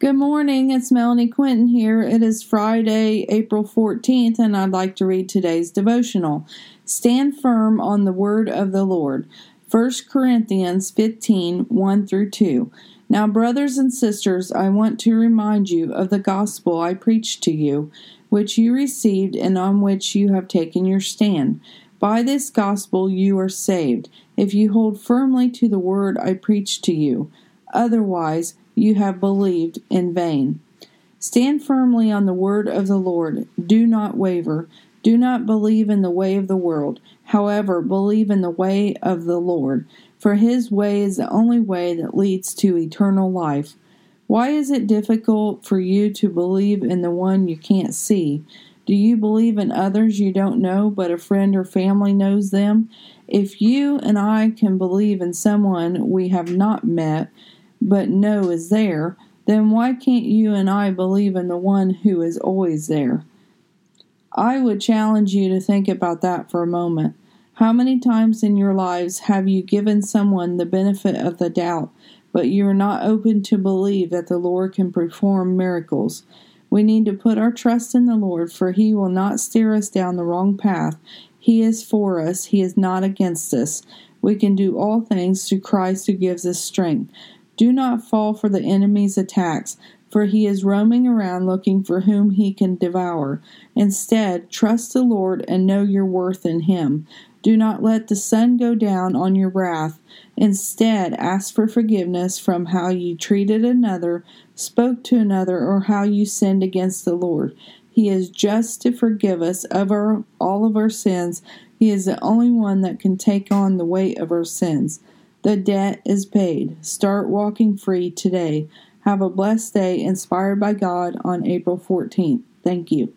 Good morning, it's Melanie Quinton here. It is Friday, April 14th, and I'd like to read today's devotional. Stand firm on the word of the Lord. 1 Corinthians 15 1 through 2. Now, brothers and sisters, I want to remind you of the gospel I preached to you, which you received and on which you have taken your stand. By this gospel you are saved, if you hold firmly to the word I preached to you. Otherwise, you have believed in vain. Stand firmly on the word of the Lord. Do not waver. Do not believe in the way of the world. However, believe in the way of the Lord, for his way is the only way that leads to eternal life. Why is it difficult for you to believe in the one you can't see? Do you believe in others you don't know, but a friend or family knows them? If you and I can believe in someone we have not met, but know is there, then why can't you and I believe in the one who is always there? I would challenge you to think about that for a moment. How many times in your lives have you given someone the benefit of the doubt, but you are not open to believe that the Lord can perform miracles? We need to put our trust in the Lord, for He will not steer us down the wrong path. He is for us, He is not against us. We can do all things through Christ who gives us strength. Do not fall for the enemy's attacks, for he is roaming around looking for whom he can devour. Instead, trust the Lord and know your worth in him. Do not let the sun go down on your wrath. Instead, ask for forgiveness from how you treated another, spoke to another, or how you sinned against the Lord. He is just to forgive us of our, all of our sins. He is the only one that can take on the weight of our sins. The debt is paid. Start walking free today. Have a blessed day inspired by God on April 14th. Thank you.